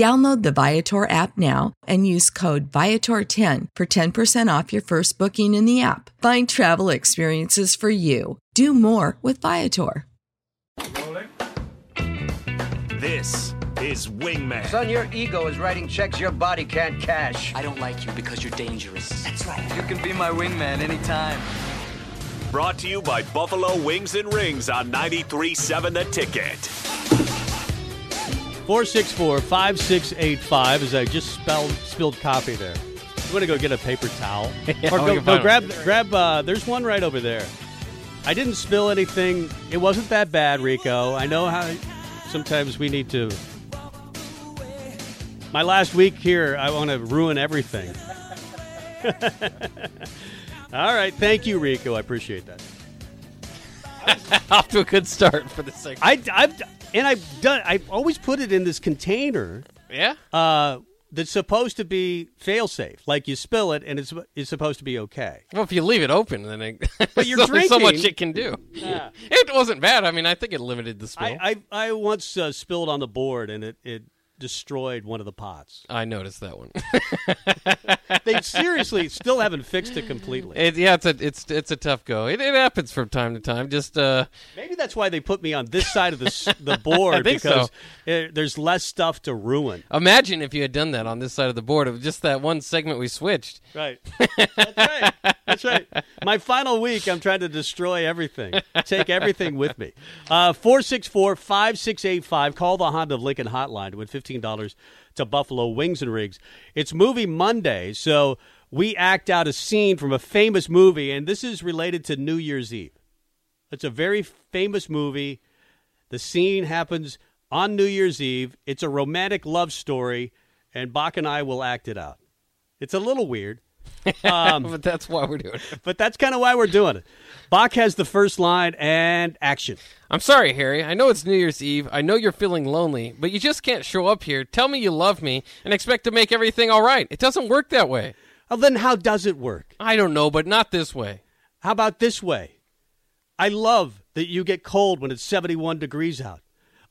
Download the Viator app now and use code Viator10 for 10% off your first booking in the app. Find travel experiences for you. Do more with Viator. This is Wingman. Son, your ego is writing checks your body can't cash. I don't like you because you're dangerous. That's right. You can be my wingman anytime. Brought to you by Buffalo Wings and Rings on 93.7 The Ticket. 464 5685 as I just spelled, spilled coffee there. I'm going to go get a paper towel. Yeah, or go, go grab, one. grab uh, there's one right over there. I didn't spill anything. It wasn't that bad, Rico. I know how sometimes we need to. My last week here, I want to ruin everything. All right. Thank you, Rico. I appreciate that. Off to a good start for the second. I, I've and I've done. I've always put it in this container yeah. uh, that's supposed to be fail safe. Like you spill it, and it's it's supposed to be okay. Well, if you leave it open, then it, But you're there's so much it can do. Yeah. It wasn't bad. I mean, I think it limited the spill. I I, I once uh, spilled on the board, and it it destroyed one of the pots. I noticed that one. They seriously still haven't fixed it completely. It, yeah, it's a it's it's a tough go. It, it happens from time to time. Just uh, Maybe that's why they put me on this side of the the board because so. it, there's less stuff to ruin. imagine if you had done that on this side of the board. It was just that one segment we switched. Right. That's right. That's right. My final week, I'm trying to destroy everything, take everything with me. Uh, 464 5685. Call the Honda of Lincoln hotline to win $15 to Buffalo Wings and Rings. It's Movie Monday, so we act out a scene from a famous movie, and this is related to New Year's Eve. It's a very famous movie. The scene happens on New Year's Eve. It's a romantic love story, and Bock and I will act it out. It's a little weird. Um, but that's why we're doing it. but that's kind of why we're doing it. Bock has the first line and action. I'm sorry, Harry. I know it's New Year's Eve. I know you're feeling lonely, but you just can't show up here, tell me you love me, and expect to make everything all right. It doesn't work that way. Well, then how does it work? I don't know, but not this way. How about this way? I love that you get cold when it's 71 degrees out.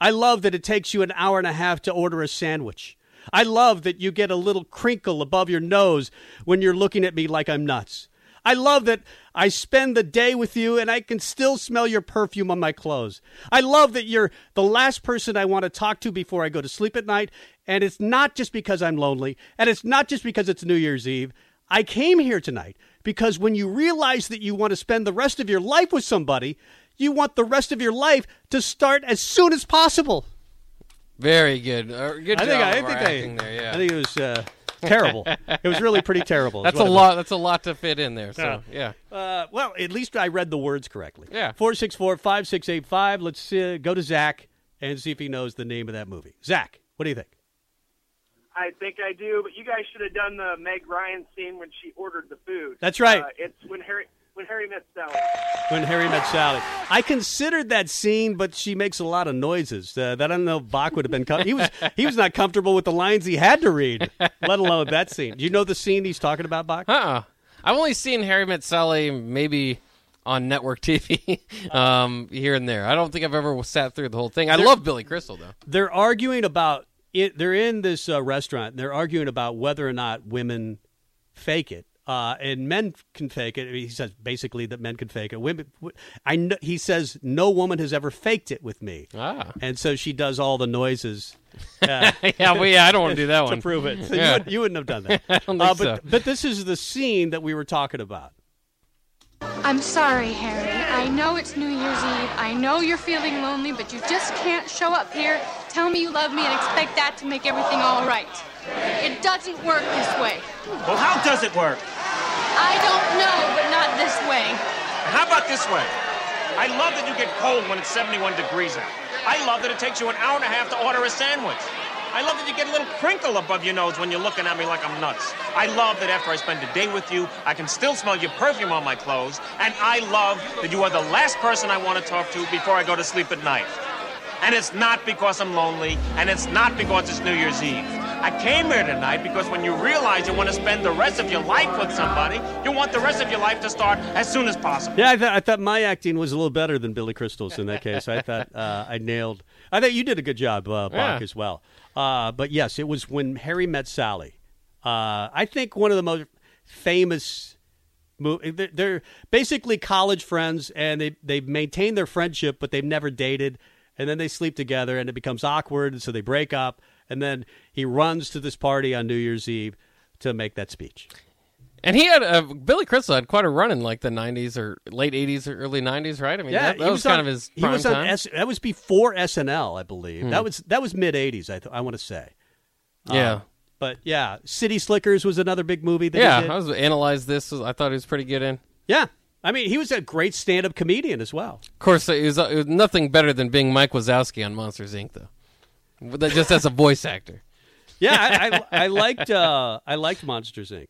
I love that it takes you an hour and a half to order a sandwich. I love that you get a little crinkle above your nose when you're looking at me like I'm nuts. I love that I spend the day with you and I can still smell your perfume on my clothes. I love that you're the last person I want to talk to before I go to sleep at night. And it's not just because I'm lonely, and it's not just because it's New Year's Eve. I came here tonight because when you realize that you want to spend the rest of your life with somebody, you want the rest of your life to start as soon as possible. Very good. Uh, good I job think I, I of our think I, there. Yeah. I think it was uh, terrible. it was really pretty terrible. that's a what I lot. That's a lot to fit in there. So yeah. Uh, well, at least I read the words correctly. Yeah. 464 5685. Let's uh, go to Zach and see if he knows the name of that movie. Zach, what do you think? I think I do, but you guys should have done the Meg Ryan scene when she ordered the food. That's right. Uh, it's when Harry when Harry met Sally. When Harry Met Sally. I considered that scene, but she makes a lot of noises. Uh, that I don't know if Bock would have been. Com- he was he was not comfortable with the lines he had to read, let alone that scene. Do you know the scene he's talking about, Bock? Uh-uh. I've only seen Harry Met Sally maybe on network TV um, here and there. I don't think I've ever sat through the whole thing. I There- love Billy Crystal though. They're arguing about it, they're in this uh, restaurant. And they're arguing about whether or not women fake it. Uh, and men can fake it. He says basically that men can fake it. Women, I know, he says no woman has ever faked it with me. Ah. And so she does all the noises. Uh, yeah, well, yeah, I don't want to do that to one. To prove it. So Yeah. you, would, you wouldn't have done that. I don't Uh, but so. but this is the scene that we were talking about. I'm sorry, Harry. I know it's New Year's Eve. I know you're feeling lonely, but you just can't show up here, tell me you love me, and expect that to make everything all right. It doesn't work this way. Well, how does it work? I don't know, but not this way. How about this way? I love that you get cold when it's 71 degrees out. I love that it takes you an hour and a half to order a sandwich. I love that you get a little crinkle above your nose when you're looking at me like I'm nuts. I love that after I spend a day with you, I can still smell your perfume on my clothes. And I love that you are the last person I want to talk to before I go to sleep at night. And it's not because I'm lonely, and it's not because it's New Year's Eve. I came here tonight because when you realize you want to spend the rest of your life with somebody, you want the rest of your life to start as soon as possible. Yeah, I, th- I thought my acting was a little better than Billy Crystal's in that case. I thought uh, I nailed. I thought you did a good job, uh, Bock, Yeah. as well. Uh, but yes, it was when Harry met Sally. Uh, I think one of the most famous. Mo- they're, they're basically college friends, and they they maintain their friendship, but they've never dated. And then they sleep together, and it becomes awkward, and so they break up. And then he runs to this party on New Year's Eve to make that speech. And he had uh, Billy Crystal had quite a run in like the '90s or late '80s or early '90s, right? I mean, that, that he was, kind on- of his He prime was on. S, that was before SNL, I believe. Hmm. That was that was mid '80s. I th- I want to say. yeah, Uh, but yeah, City Slickers was another big movie. That yeah. I was analyzed this. I thought he was pretty good in. yeah. I mean, he was a great stand-up comedian as well. Of course, it was, it was nothing better than being Mike Wazowski on Monsters Inc. Though, just as a voice actor. Yeah, I, I, I liked uh, I liked Monsters Inc.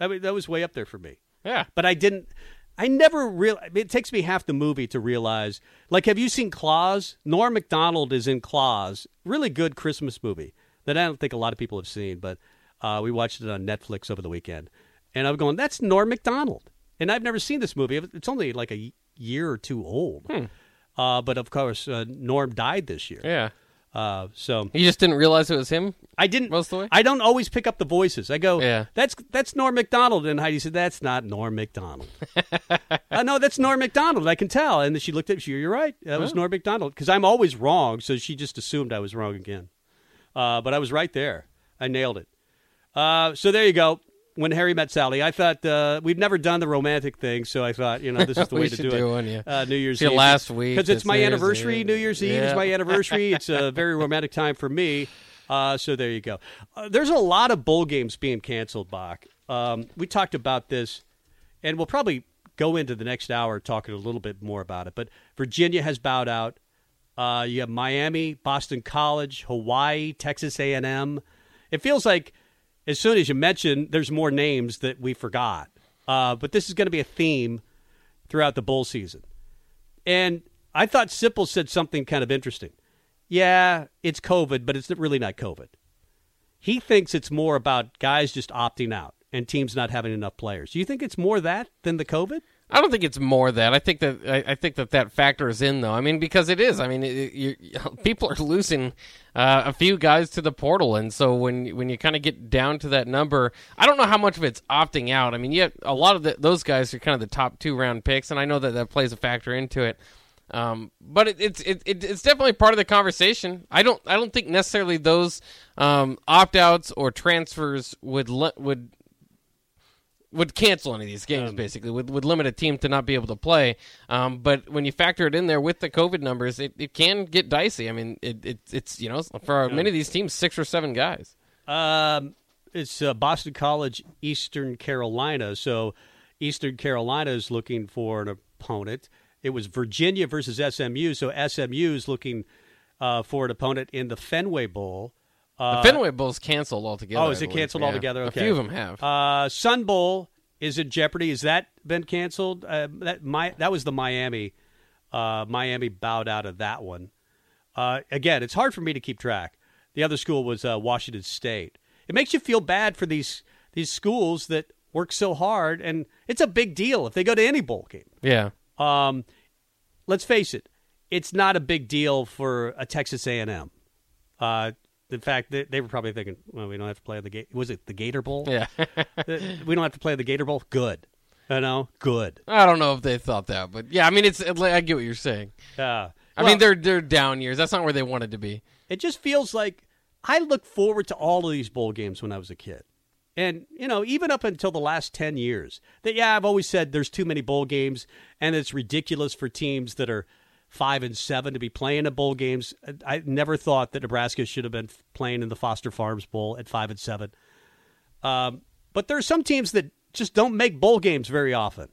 I mean, that was way up there for me. Yeah, But I didn't. I never real. I mean, it takes me half the movie to realize. Like, have you seen Klaus? Norm Macdonald is in Klaus. Really good Christmas movie that I don't think a lot of people have seen, but uh, we watched it on Netflix over the weekend, and I'm going, "That's Norm Macdonald," and I've never seen this movie. It's only like a year or two old. Uh, but of course, uh, Norm died this year. yeah. Uh, so You just didn't realize it was him. I didn't. Most of the way? I don't always pick up the voices. I go, Yeah. that's that's Norm Macdonald, and Heidi said, that's not Norm Macdonald. uh, no, that's Norm Macdonald. I can tell. And she looked at me. She, you're right. That was Norm Macdonald because I'm always wrong. So she just assumed I was wrong again. Uh, but I was right there. I nailed it. Uh, so there you go. When Harry met Sally, I thought uh, we've never done the romantic thing, so I thought, you know, this is the way to do, do it. one, yeah. uh, New Year's Eve last week, because it's my New Year's anniversary. Eve. New Year's Eve is my anniversary. It's a very romantic time for me. Uh, so there you go. Uh, there's a lot of bowl games being canceled, Bock. Um, we talked about this, and we'll probably go into the next hour talking a little bit more about it. But Virginia has bowed out. Uh, you have Miami, Boston College, Hawaii, Texas A&M. It feels like as soon as you mention, there's more names that we forgot. Uh, but this is going to be a theme throughout the bowl season. And I thought Sipple said something kind of interesting. Yeah, it's COVID, but it's really not COVID. He thinks it's more about guys just opting out and teams not having enough players. Do you think it's more that than the COVID? I don't think it's more that. I think that I, I think that that factors in though. I mean, because it is. I mean, it, you, people are losing uh, a few guys to the portal, and so when when you kind of get down to that number, I don't know how much of it's opting out. I mean, yet a lot of the, those guys are kind of the top two round picks, and I know that that plays a factor into it. Um, but it, it's it, it, it's definitely part of the conversation. I don't I don't think necessarily those um, opt outs or transfers would le- would would cancel any of these games basically would, would limit a team to not be able to play um, but when you factor it in there with the covid numbers it, it can get dicey i mean it, it it's you know for many of these teams six or seven guys Um, it's uh, Boston College, Eastern Carolina. So Eastern Carolina is looking for an opponent. It was Virginia versus SMU. So SMU is looking uh, for an opponent in the Fenway Bowl. The fenway bowl's canceled altogether Oh, is I it believe. canceled Yeah. altogether? Okay. a few of them have Uh, Sun Bowl is in jeopardy. Has that been canceled? Uh, that my that was the Miami. Uh, Miami bowed out of that one. Uh, again, it's hard for me to keep track. The other school was uh, Washington State. It makes you feel bad for these these schools that work so hard, and it's a big deal if they go to any bowl game. yeah Um, let's face it, it's not a big deal for a Texas A&M. Uh, In fact, they, they were probably thinking, well, we don't have to play the gate. Was it the Gator Bowl? Yeah. Uh, we don't have to play the Gator Bowl. Good. You know, good. I don't know if they thought that, but yeah, I mean, it's. I get what you're saying. Yeah. I mean, they're they're down years. That's not where they wanted to be. It just feels like I look forward to all of these bowl games when I was a kid. And, you know, even up until the last 10 years, that, yeah, I've always said there's too many bowl games and it's ridiculous for teams that are five and seven to be playing at bowl games. I never thought that Nebraska should have been playing in the Foster Farms Bowl at five and seven. Um, but there are some teams that just don't make bowl games very often.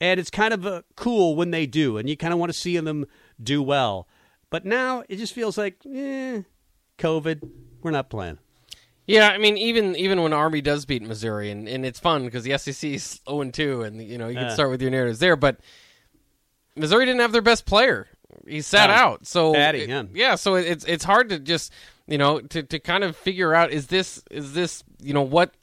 And it's kind of uh, cool when they do, and you kind of want to see them do well. But now it just feels like, eh, COVID, we're not playing. Yeah, I mean, even even when Army does beat Missouri, and, and it's fun because the SEC is 0 and 2, and you know you can Uh. start with your narratives there. But Missouri didn't have their best player; he sat Yeah. out. So it- yeah. yeah, so it's it's hard to just you know to to kind of figure out is this is this you know what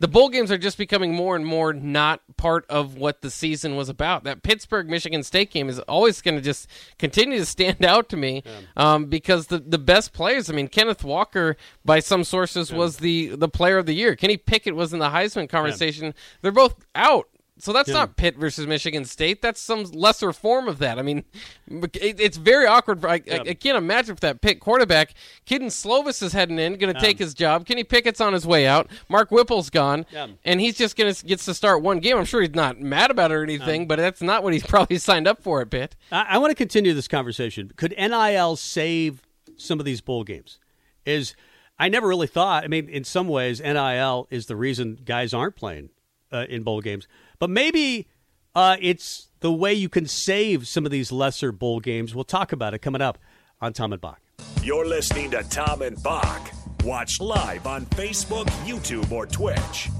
the bowl games are just becoming more and more not part of what the season was about. That Pittsburgh Michigan State game is always going to just continue to stand out to me um, because the the best players. I mean, Kenneth Walker, by some sources, was the the player of the year. Kenny Pickett was in the Heisman conversation. They're both out. So that's Yeah. not Pitt versus Michigan State. That's some lesser form of that. I mean, it, it's very awkward. For, I, I, I can't imagine if that Pitt quarterback, Kedon Slovis is heading in, going to take his job. Kenny Pickett's on his way out. Mark Whipple's gone, Yeah. and he's just going to gets to start one game. I'm sure he's not mad about it or anything, but that's not what he's probably signed up for at Pitt. I, I want to continue this conversation. Could NIL save some of these bowl games? Is I never really thought. I mean, in some ways, NIL is the reason guys aren't playing uh, in bowl games. But maybe uh, it's the way you can save some of these lesser bowl games. We'll talk about it coming up on Tom and Bock. You're listening to Tom and Bock. Watch live on Facebook, YouTube, or Twitch.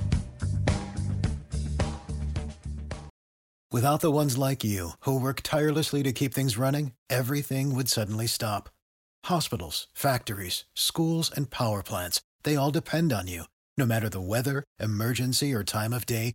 Without the ones like you, who work tirelessly to keep things running, everything would suddenly stop. Hospitals, factories, schools, and power plants, they all depend on you. No matter the weather, emergency, or time of day,